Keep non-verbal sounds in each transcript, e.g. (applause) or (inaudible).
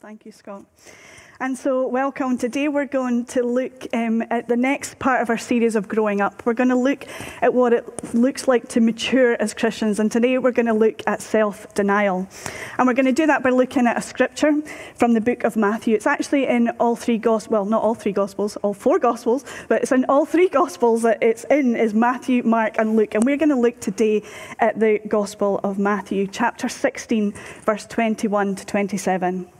Thank you, Scott. And so, welcome. Today, we're going to look um, at the next part of our series of growing up. We're going to look at what it looks like to mature as Christians. And today, we're going to look at self denial. And we're going to do that by looking at a scripture from the book of Matthew. It's actually in all three Gospels, well, not all three Gospels, all four Gospels, but it's in all three Gospels that it's in is Matthew, Mark, and Luke. And we're going to look today at the Gospel of Matthew, chapter 16, verse 21 to 27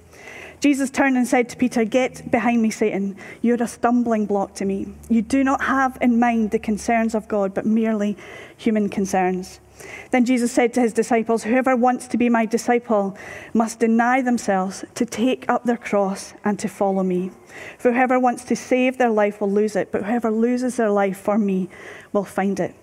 Jesus turned and said to Peter, Get behind me, Satan. You're a stumbling block to me. You do not have in mind the concerns of God, but merely human concerns. Then Jesus said to his disciples, Whoever wants to be my disciple must deny themselves, to take up their cross, and to follow me. For whoever wants to save their life will lose it, but whoever loses their life for me will find it.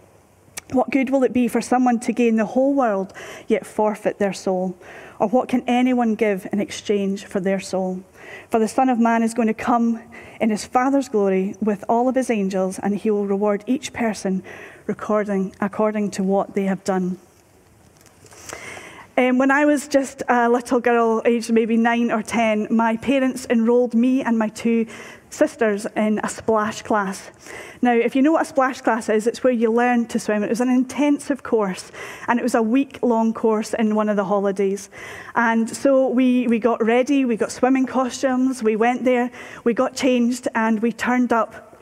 What good will it be for someone to gain the whole world yet forfeit their soul? Or what can anyone give in exchange for their soul? For the Son of Man is going to come in his Father's glory with all of his angels, and he will reward each person according, to what they have done. Um, when I was just a little girl, aged maybe nine or ten, my parents enrolled me and my two sisters in a splash class. Now, if you know what a splash class is, it's where you learn to swim. It was an intensive course, and it was a week long course in one of the holidays. And so we, we got ready, we got swimming costumes, we went there, we got changed, and we turned up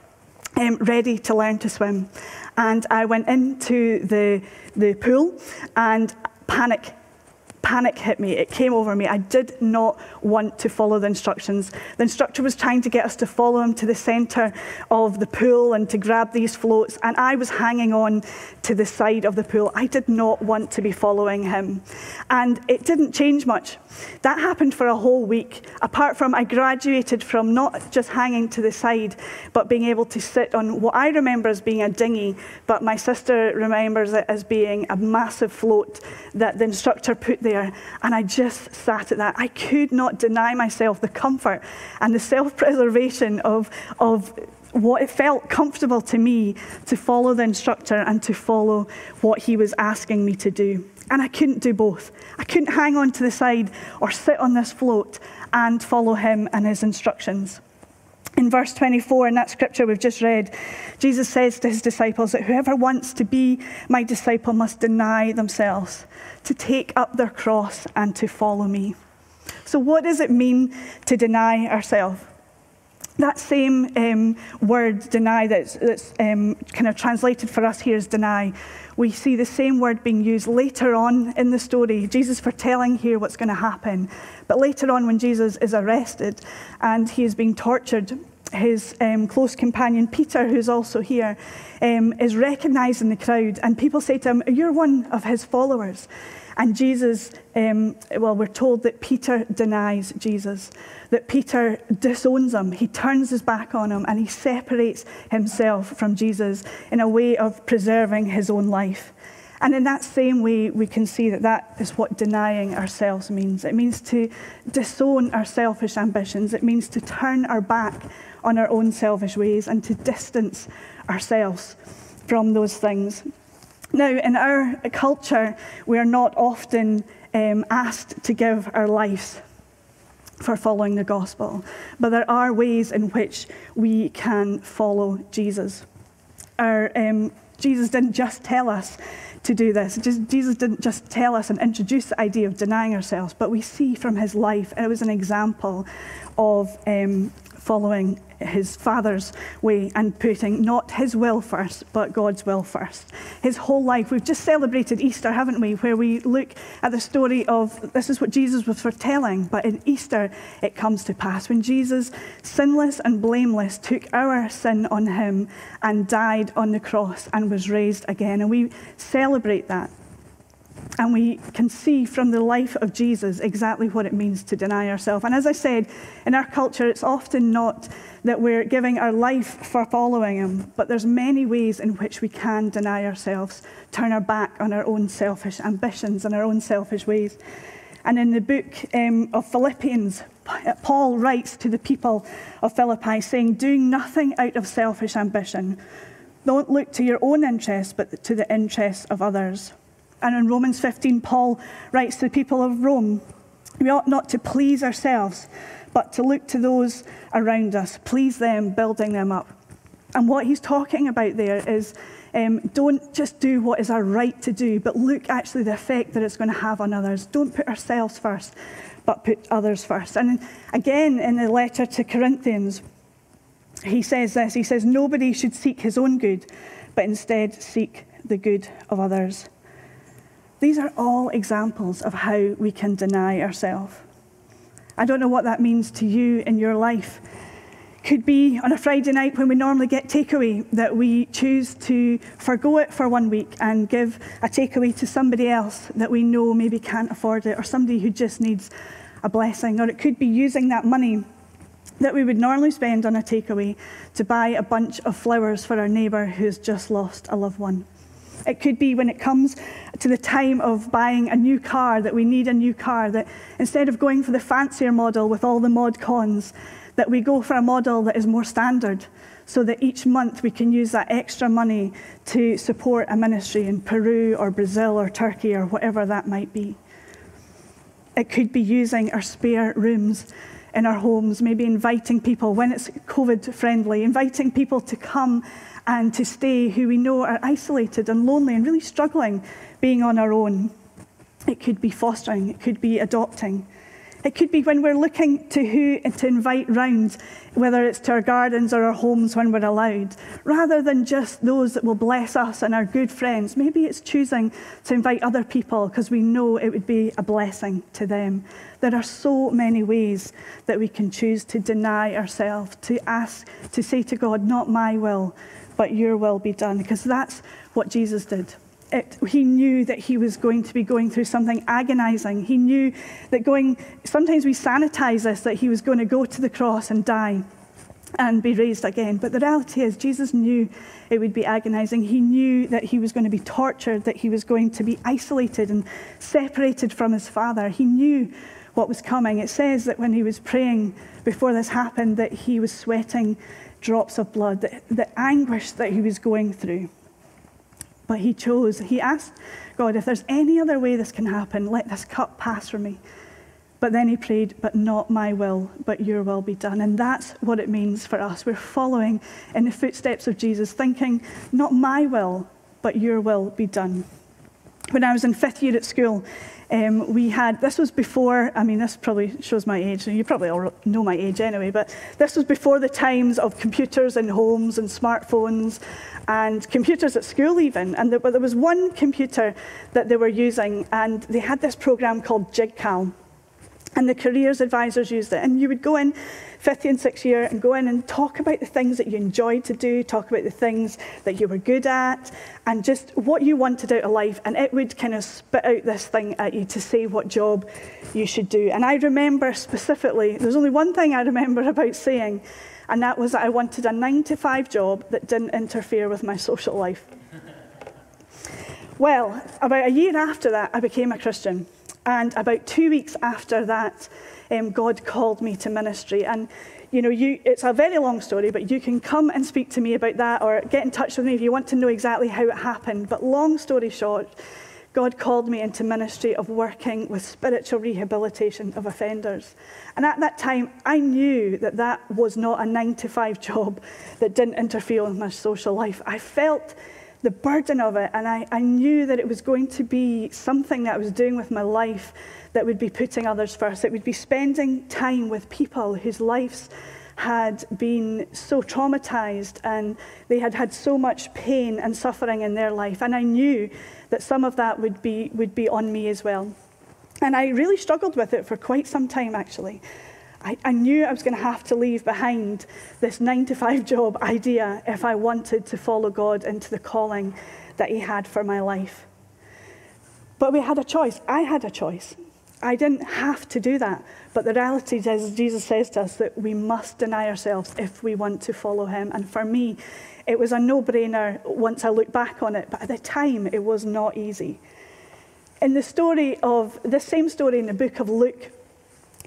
um, ready to learn to swim. And I went into the, the pool, and panic panic hit me. It came over me. I did not want to follow the instructions. The instructor was trying to get us to follow him to the center of the pool and to grab these floats, and I was hanging on to the side of the pool. I did not want to be following him. And it didn't change much. That happened for a whole week, apart from I graduated from not just hanging to the side, but being able to sit on what I remember as being a dinghy, but my sister remembers it as being a massive float that the instructor put there. And I just sat at that. I could not deny myself the comfort and the self preservation of, of what it felt comfortable to me to follow the instructor and to follow what he was asking me to do. And I couldn't do both. I couldn't hang on to the side or sit on this float and follow him and his instructions. In verse 24, in that scripture we've just read, Jesus says to his disciples that whoever wants to be my disciple must deny themselves, to take up their cross and to follow me. So, what does it mean to deny ourselves? That same um, word, deny, that's, that's um, kind of translated for us here as deny, we see the same word being used later on in the story. Jesus foretelling here what's going to happen. But later on, when Jesus is arrested and he is being tortured, his um, close companion Peter, who's also here, um, is recognized in the crowd, and people say to him, You're one of his followers. And Jesus, um, well, we're told that Peter denies Jesus, that Peter disowns him. He turns his back on him and he separates himself from Jesus in a way of preserving his own life. And in that same way, we can see that that is what denying ourselves means. It means to disown our selfish ambitions, it means to turn our back on our own selfish ways and to distance ourselves from those things. Now, in our culture, we are not often um, asked to give our lives for following the gospel, but there are ways in which we can follow Jesus. Our, um, Jesus didn't just tell us to do this. Just, Jesus didn't just tell us and introduce the idea of denying ourselves, but we see from his life, it was an example of um, following his father's way and putting not his will first, but God's will first. His whole life. We've just celebrated Easter, haven't we? Where we look at the story of this is what Jesus was foretelling, but in Easter it comes to pass. When Jesus, sinless and blameless, took our sin on him and died on the cross and was raised again. And we celebrate that. And we can see from the life of Jesus exactly what it means to deny ourselves. And as I said, in our culture, it's often not that we're giving our life for following him, but there's many ways in which we can deny ourselves, turn our back on our own selfish ambitions and our own selfish ways. And in the book um, of Philippians, Paul writes to the people of Philippi saying, Doing nothing out of selfish ambition. Don't look to your own interests, but to the interests of others. And in Romans 15, Paul writes to the people of Rome we ought not to please ourselves, but to look to those around us, please them, building them up. And what he's talking about there is um, don't just do what is our right to do, but look actually the effect that it's going to have on others. Don't put ourselves first, but put others first. And again, in the letter to Corinthians, he says this He says, Nobody should seek his own good, but instead seek the good of others. These are all examples of how we can deny ourselves. I don't know what that means to you in your life. Could be on a Friday night when we normally get takeaway that we choose to forego it for one week and give a takeaway to somebody else that we know maybe can't afford it or somebody who just needs a blessing. Or it could be using that money that we would normally spend on a takeaway to buy a bunch of flowers for our neighbour who's just lost a loved one. It could be when it comes to the time of buying a new car, that we need a new car, that instead of going for the fancier model with all the mod cons, that we go for a model that is more standard so that each month we can use that extra money to support a ministry in Peru or Brazil or Turkey or whatever that might be. It could be using our spare rooms in our homes, maybe inviting people when it's COVID friendly, inviting people to come and to stay who we know are isolated and lonely and really struggling being on our own. It could be fostering, it could be adopting. It could be when we're looking to who to invite round, whether it's to our gardens or our homes when we're allowed, rather than just those that will bless us and our good friends. Maybe it's choosing to invite other people because we know it would be a blessing to them. There are so many ways that we can choose to deny ourselves, to ask, to say to God, not my will, but your will be done, because that's what Jesus did. It, he knew that he was going to be going through something agonizing. He knew that going, sometimes we sanitize this, that he was going to go to the cross and die and be raised again. But the reality is, Jesus knew it would be agonizing. He knew that he was going to be tortured, that he was going to be isolated and separated from his Father. He knew what was coming. It says that when he was praying before this happened, that he was sweating drops of blood, the, the anguish that he was going through. But he chose, he asked God, if there's any other way this can happen, let this cup pass from me. But then he prayed, but not my will, but your will be done. And that's what it means for us. We're following in the footsteps of Jesus, thinking, not my will, but your will be done. When I was in fifth year at school, um, we had, this was before, I mean, this probably shows my age, and you probably all know my age anyway, but this was before the times of computers in homes and smartphones and computers at school even. And there, there was one computer that they were using, and they had this program called JIIG-CAL. And the careers advisors used it. And you would go in fifth and sixth year and go in and talk about the things that you enjoyed to do, talk about the things that you were good at, and just what you wanted out of life. And it would kind of spit out this thing at you to say what job you should do. And I remember specifically, there's only one thing I remember (laughs) about saying, and that was that I wanted a nine to five job that didn't interfere with my social life. (laughs) well, about a year after that, I became a Christian. And about two weeks after that, um, God called me to ministry. And you know, you, it's a very long story, but you can come and speak to me about that or get in touch with me if you want to know exactly how it happened. But long story short, God called me into ministry of working with spiritual rehabilitation of offenders. And at that time, I knew that that was not a nine to five (laughs) job that didn't interfere with my social life. I felt the burden of it. And I, I knew that it was going to be something that I was doing with my life that would be putting others first. It would be spending time with people whose lives had been so traumatized and they had had so much pain and suffering in their life. And I knew that some of that would be, would be on me as well. And I really struggled with it for quite some time, actually. I, I knew I was going to have to leave behind this nine to five job idea if I wanted to follow God into the calling that He had for my life. But we had a choice. I had a choice. I didn't have to do that. But the reality is, Jesus says to us that we must deny ourselves if we want to follow him. And for me, it was a no brainer once I look back on it. But at the time, it was not easy. In the story of this same story in the book of Luke,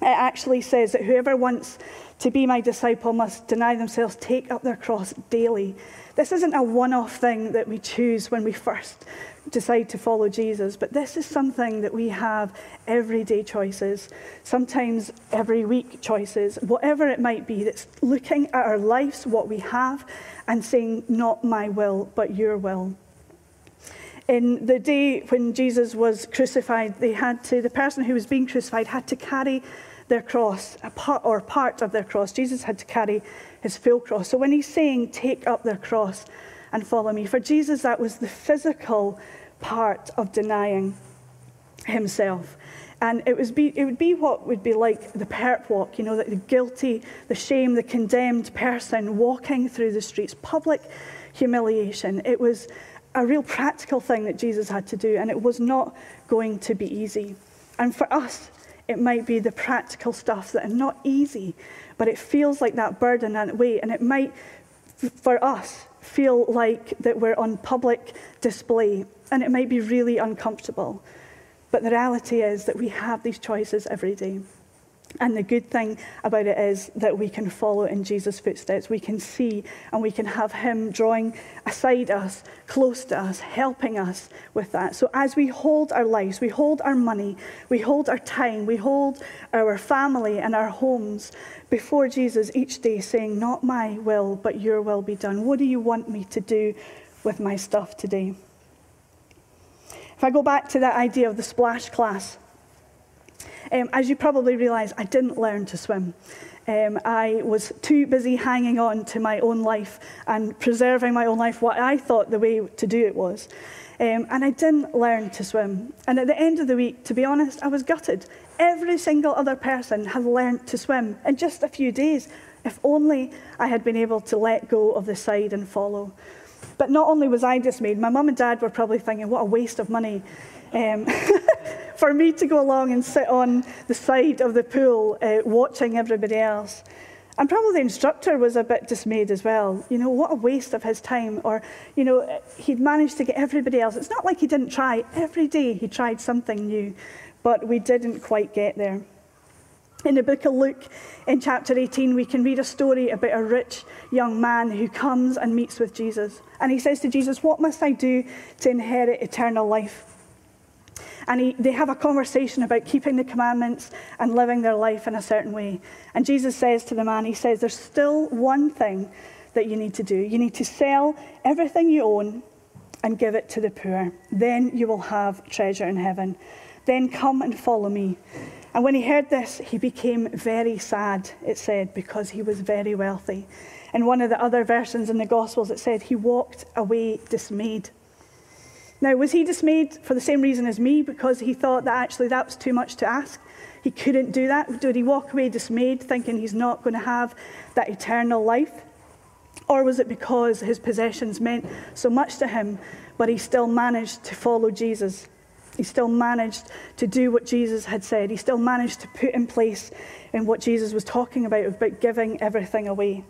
it actually says that whoever wants to be my disciple must deny themselves, take up their cross daily. This isn't a one off thing that we choose when we first decide to follow Jesus, but this is something that we have everyday choices, sometimes every week choices, whatever it might be, that's looking at our lives, what we have, and saying, Not my will, but your will. In the day when Jesus was crucified, they had to, the person who was being crucified had to carry their cross, a part, or part of their cross. Jesus had to carry his full cross. So when he's saying, Take up their cross, and follow me. For Jesus, that was the physical part of denying himself. And it, was be, it would be what would be like the perp walk, you know, the guilty, the shame, the condemned person walking through the streets, public humiliation. It was a real practical thing that Jesus had to do, and it was not going to be easy. And for us, it might be the practical stuff that are not easy, but it feels like that burden and weight, and it might, for us, feel like that we're on public display and it might be really uncomfortable. But the reality is that we have these choices every day. And the good thing about it is that we can follow in Jesus' footsteps. We can see and we can have Him drawing aside us, close to us, helping us with that. So as we hold our lives, we hold our money, we hold our time, we hold our family and our homes before Jesus each day, saying, Not my will, but your will be done. What do you want me to do with my stuff today? If I go back to that idea of the splash class, um, as you probably realise, I didn't learn to swim. Um, I was too busy hanging on to my own life and preserving my own life, what I thought the way to do it was. Um, and I didn't learn to swim. And at the end of the week, to be honest, I was gutted. Every single other person had learned to swim in just a few days. If only I had been able to let go of the side and follow. But not only was I dismayed, my mum and dad were probably thinking, what a waste of money um, (laughs) for me to go along and sit on the side of the pool uh, watching everybody else. And probably the instructor was a bit dismayed as well. You know, what a waste of his time. Or, you know, he'd managed to get everybody else. It's not like he didn't try. Every day he tried something new, but we didn't quite get there. In the book of Luke, in chapter 18, we can read a story about a rich young man who comes and meets with Jesus. And he says to Jesus, What must I do to inherit eternal life? And he, they have a conversation about keeping the commandments and living their life in a certain way. And Jesus says to the man, He says, There's still one thing that you need to do. You need to sell everything you own and give it to the poor. Then you will have treasure in heaven. Then come and follow me. And when he heard this, he became very sad, it said, because he was very wealthy. In one of the other versions in the Gospels, it said he walked away dismayed. Now, was he dismayed for the same reason as me, because he thought that actually that was too much to ask? He couldn't do that? Did he walk away dismayed, thinking he's not going to have that eternal life? Or was it because his possessions meant so much to him, but he still managed to follow Jesus? He still managed to do what Jesus had said. He still managed to put in place in what Jesus was talking about, about giving everything away.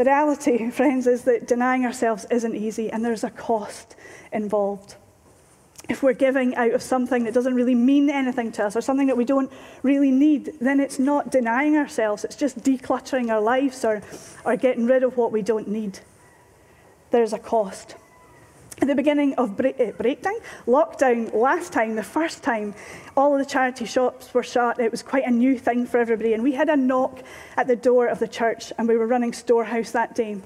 The reality, (laughs) friends, is that denying ourselves isn't easy and there's a cost involved. If we're giving out of something that doesn't really mean anything to us or something that we don't really need, then it's not denying ourselves, it's just decluttering our lives or, or getting rid of what we don't need. There's a cost. At the beginning of break, eh, breakdown, lockdown, last time, the first time, all of the charity shops were shut. It was quite a new thing for everybody. And we had a knock at the door of the church, and we were running storehouse that day.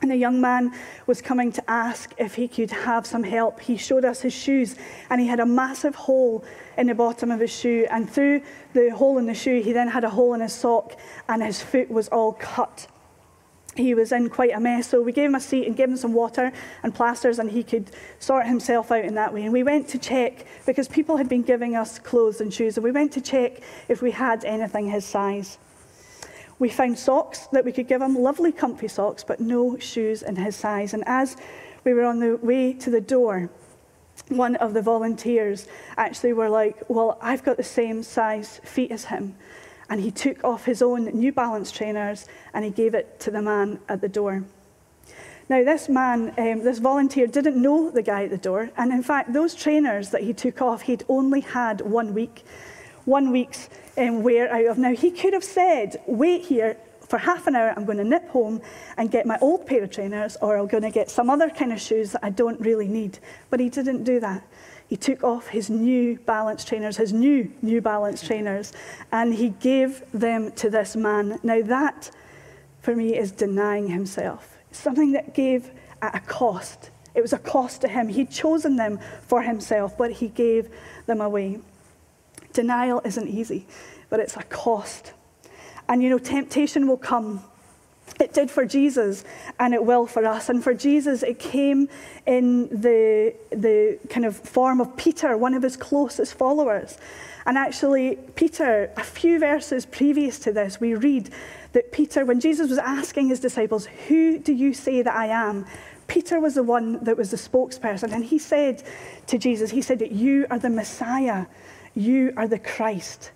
And a young man was coming to ask if he could have some help. He showed us his shoes, and he had a massive hole in the bottom of his shoe. And through the hole in the shoe, he then had a hole in his sock, and his foot was all cut he was in quite a mess. So we gave him a seat and gave him some water and plasters, and he could sort himself out in that way. And we went to check because people had been giving us clothes and shoes, and we went to check if we had anything his size. We found socks that we could give him, lovely, comfy socks, but no shoes in his size. And as we were on the way to the door, one of the volunteers actually were like, Well, I've got the same size feet as him. And he took off his own New Balance trainers and he gave it to the man at the door. Now, this man, um, this volunteer, didn't know the guy at the door. And in fact, those trainers that he took off, he'd only had one week. One week's um, wear out of. Now, he could have said, Wait here, for half an hour, I'm going to nip home and get my old pair of trainers, or I'm going to get some other kind of shoes that I don't really need. But he didn't do that. He took off his new balance trainers, his new New Balance trainers, and he gave them to this man. Now, that for me is denying himself. Something that gave at a cost. It was a cost to him. He'd chosen them for himself, but he gave them away. Denial isn't easy, but it's a cost. And you know, temptation will come. It did for Jesus, and it will for us. And for Jesus, it came in the, the kind of form of Peter, one of his closest followers. And actually, Peter, a few verses previous to this, we read that Peter, when Jesus was asking his disciples, Who do you say that I am? Peter was the one that was the spokesperson. And he said to Jesus, He said that you are the Messiah, you are the Christ.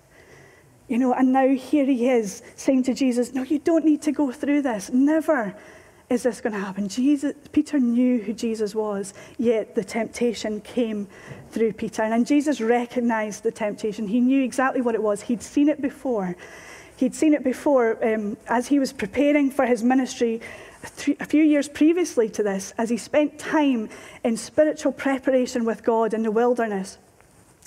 You know, and now here he is saying to Jesus, No, you don't need to go through this. Never is this going to happen. Jesus, Peter knew who Jesus was, yet the temptation came through Peter. And Jesus recognized the temptation. He knew exactly what it was. He'd seen it before. He'd seen it before um, as he was preparing for his ministry a few years previously to this, as he spent time in spiritual preparation with God in the wilderness.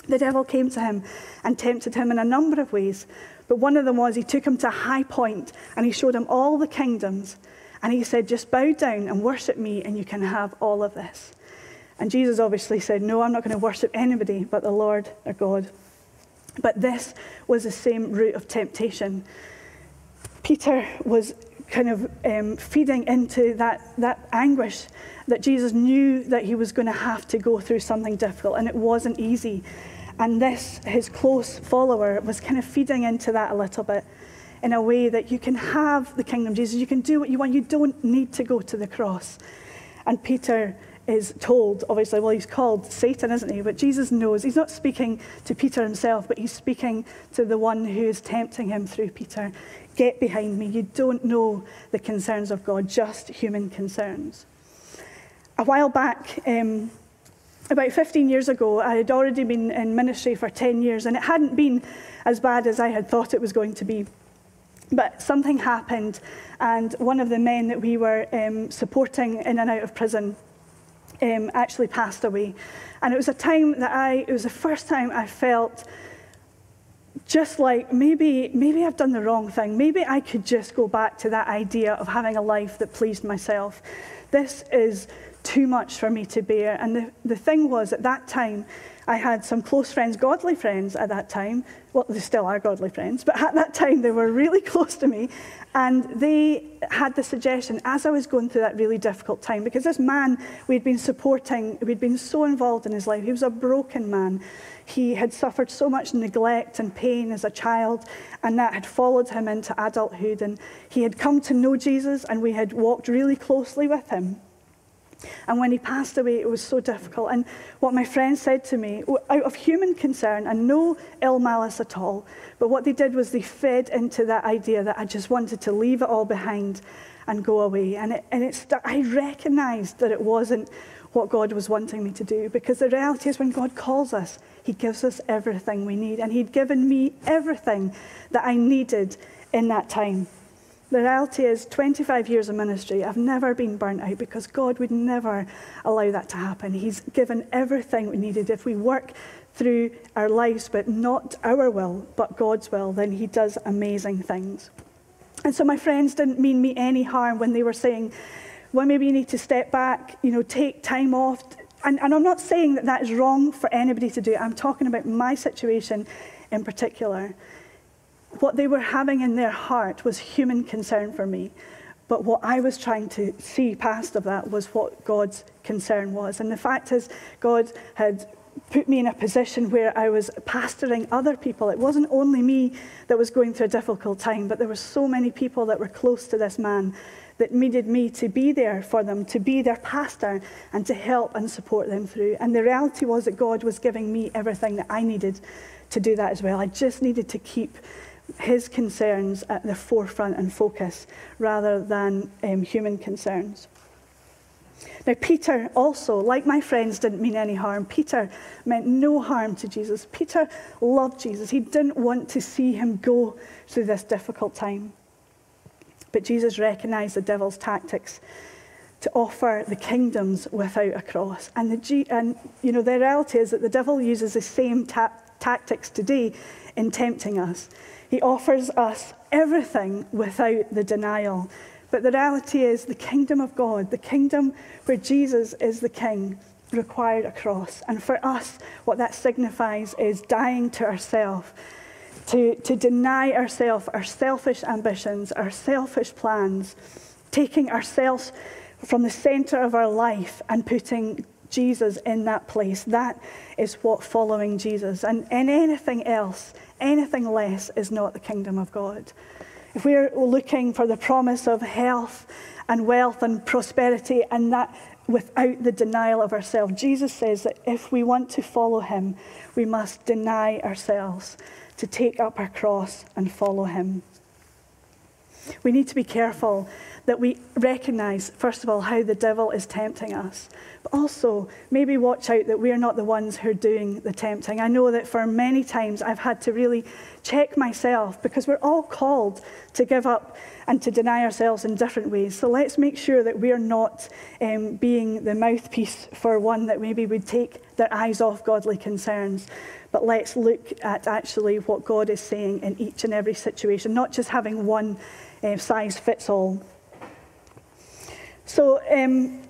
The devil came to him and tempted him in a number of ways. But one of them was he took him to a high point and he showed him all the kingdoms. And he said, Just bow down and worship me, and you can have all of this. And Jesus obviously said, No, I'm not going to worship anybody but the Lord our God. But this was the same root of temptation. Peter was kind of um, feeding into that, that anguish that Jesus knew that he was going to have to go through something difficult, and it wasn't easy. And this, his close follower, was kind of feeding into that a little bit in a way that you can have the kingdom of Jesus. You can do what you want. You don't need to go to the cross. And Peter is told, obviously, well, he's called Satan, isn't he? But Jesus knows. He's not speaking to Peter himself, but he's speaking to the one who is tempting him through Peter. Get behind me. You don't know the concerns of God, just human concerns. A while back, um, about 15 years ago, I had already been in ministry for 10 years, and it hadn't been as bad as I had thought it was going to be. But something happened, and one of the men that we were um, supporting in and out of prison um, actually passed away. And it was a time that I, it was the first time I felt just like maybe, maybe I've done the wrong thing. Maybe I could just go back to that idea of having a life that pleased myself. This is too much for me to bear. And the, the thing was, at that time, I had some close friends, godly friends at that time. Well, they still are godly friends, but at that time they were really (laughs) close to me. And they had the suggestion as I was going through that really difficult time, because this man we'd been supporting, we'd been so involved in his life, he was a broken man. He had suffered so much neglect and pain as a child, and that had followed him into adulthood. And he had come to know Jesus, and we had walked really closely with him. And when he passed away, it was so difficult. And what my friends said to me, out of human concern and no ill malice at all, but what they did was they fed into that idea that I just wanted to leave it all behind and go away. And, it, and it I recognized that it wasn't what God was wanting me to do because the reality is when God calls us, he gives us everything we need. And he'd given me everything that I needed in that time. The reality is, 25 years of ministry, I've never been burnt out because God would never allow that to happen. He's given everything we needed. If we work through our lives, but not our will, but God's will, then He does amazing things. And so my friends didn't mean me any harm when they were saying, well, maybe you need to step back, you know, take time off. And, and I'm not saying that that is wrong for anybody to do. I'm talking about my situation in particular what they were having in their heart was human concern for me. But what I was trying to see past of that was what God's concern was. And the fact is, God had put me in a position where I was pastoring other people. It wasn't only me that was going through a difficult time, but there were so many people that were close to this man that needed me to be there for them, to be their pastor, and to help and support them through. And the reality was that God was giving me everything that I needed to do that as well. I just needed to keep his concerns at the forefront and focus rather than um, human concerns. Now, Peter also, like my friends, didn't mean any harm. Peter meant no harm to Jesus. Peter loved Jesus. He didn't want to see him go through this difficult time. But Jesus recognized the devil's tactics to offer the kingdoms without a cross. And, the, and you know, the reality is that the devil uses the same ta- tactics today in tempting us. He offers us everything without the denial. But the reality is, the kingdom of God, the kingdom where Jesus is the king, required a cross. And for us, what that signifies is dying to ourselves, to, to deny ourselves, our selfish ambitions, our selfish plans, taking ourselves from the center of our life and putting Jesus in that place. That is what following Jesus. And, and anything else, anything less, is not the kingdom of God. If we're looking for the promise of health and wealth and prosperity, and that without the denial of ourselves, Jesus says that if we want to follow him, we must deny ourselves, to take up our cross and follow him. We need to be careful that we recognize, first of all, how the devil is tempting us. But also, maybe watch out that we're not the ones who are doing the tempting. I know that for many times I've had to really check myself because we're all called to give up and to deny ourselves in different ways. So let's make sure that we're not um, being the mouthpiece for one that maybe would take their eyes off godly concerns. But let's look at actually what God is saying in each and every situation, not just having one uh, size fits all. So, um,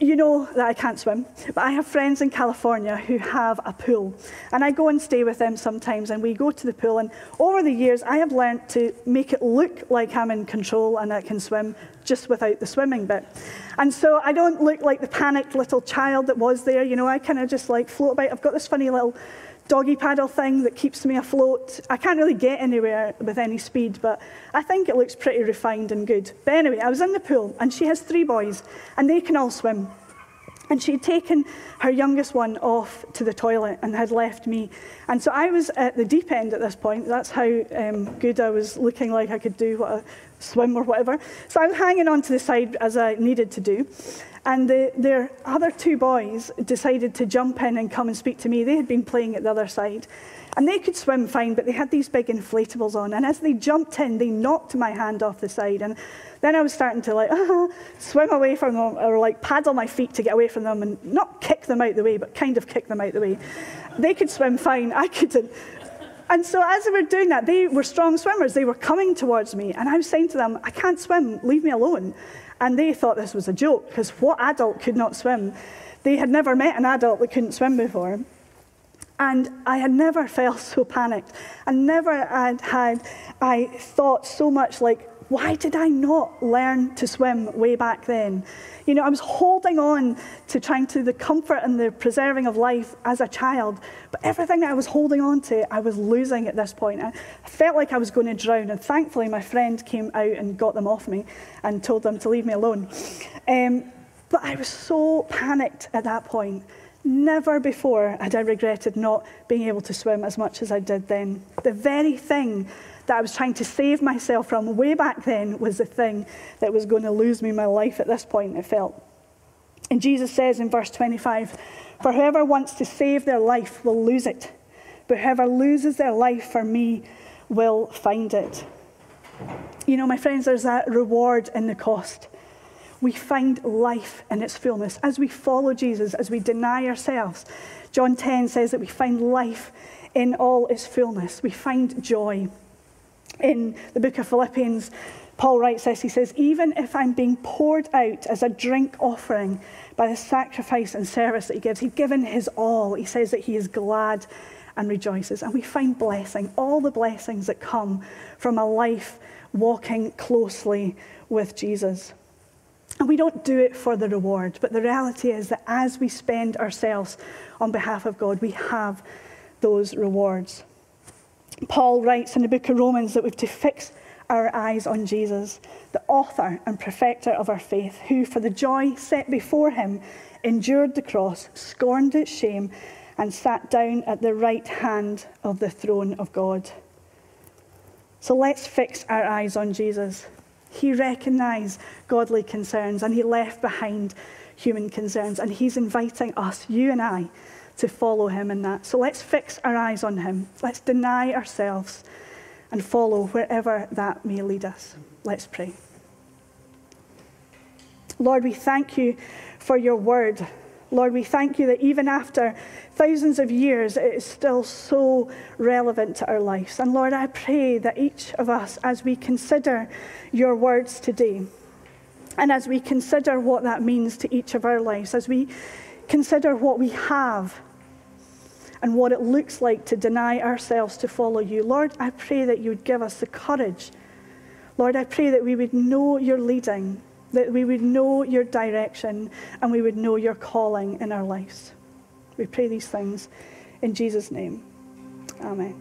you know that I can't swim, but I have friends in California who have a pool. And I go and stay with them sometimes, and we go to the pool. And over the years, I have learned to make it look like I'm in control and I can swim just without the swimming bit. And so I don't look like the panicked little child that was there. You know, I kind of just like float about. I've got this funny little doggy paddle thing that keeps me afloat. I can't really get anywhere with any speed, but I think it looks pretty refined and good. But anyway, I was in the pool, and she has three boys, and they can all swim. And she had taken her youngest one off to the toilet and had left me. And so I was at the deep end at this point. That's how um, good I was looking like I could do what a swim or whatever. So I was hanging on to the side as I needed to do. And the, their other two boys decided to jump in and come and speak to me. They had been playing at the other side. And they could swim fine, but they had these big inflatables on. And as they jumped in, they knocked my hand off the side. And then I was starting to like uh, (laughs) swim away from them or like paddle my feet to get away from them and not kick them out the way, but kind of kick them out the way. They could swim fine. I couldn't. And so as they were doing that, they were strong swimmers. They were coming towards me. And I was saying to them, I can't swim. Leave me alone. And they thought this was a joke because what adult could not swim? They had never met an adult that couldn't swim before. And I had never felt so panicked. And never had, I thought so much like, why did I not learn to swim way back then? You know, I was holding on to trying to the comfort and the preserving of life as a child, but everything that I was holding on to, I was losing at this point. I felt like I was going to drown, and thankfully, my friend came out and got them off me and told them to leave me alone. Um, but I was so panicked at that point. Never before had I regretted not being able to swim as much as I did then. The very thing that I was trying to save myself from way back then was the thing that was going to lose me my life at this point, it felt. And Jesus says in verse 25, For whoever wants to save their life will lose it, but whoever loses their life for me will find it. You know, my friends, there's that reward in the cost. We find life in its fullness. As we follow Jesus, as we deny ourselves, John 10 says that we find life in all its fullness. We find joy in the book of Philippians, Paul writes this. He says, Even if I'm being poured out as a drink offering by the sacrifice and service that he gives, he's given his all. He says that he is glad and rejoices. And we find blessing, all the blessings that come from a life walking closely with Jesus. And we don't do it for the reward, but the reality is that as we spend ourselves on behalf of God, we have those rewards. Paul writes in the book of Romans that we've to fix our eyes on Jesus, the author and perfecter of our faith, who, for the joy set before him, endured the cross, scorned its shame, and sat down at the right hand of the throne of God. So let's fix our eyes on Jesus. He recognized godly concerns and he left behind human concerns, and he's inviting us, you and I, to follow him in that. So let's fix our eyes on him. Let's deny ourselves and follow wherever that may lead us. Let's pray. Lord, we thank you for your word. Lord, we thank you that even after thousands of years, it is still so relevant to our lives. And Lord, I pray that each of us, as we consider your words today, and as we consider what that means to each of our lives, as we consider what we have and what it looks like to deny ourselves to follow you, Lord, I pray that you would give us the courage. Lord, I pray that we would know your leading, that we would know your direction, and we would know your calling in our lives. We pray these things in Jesus' name. Amen.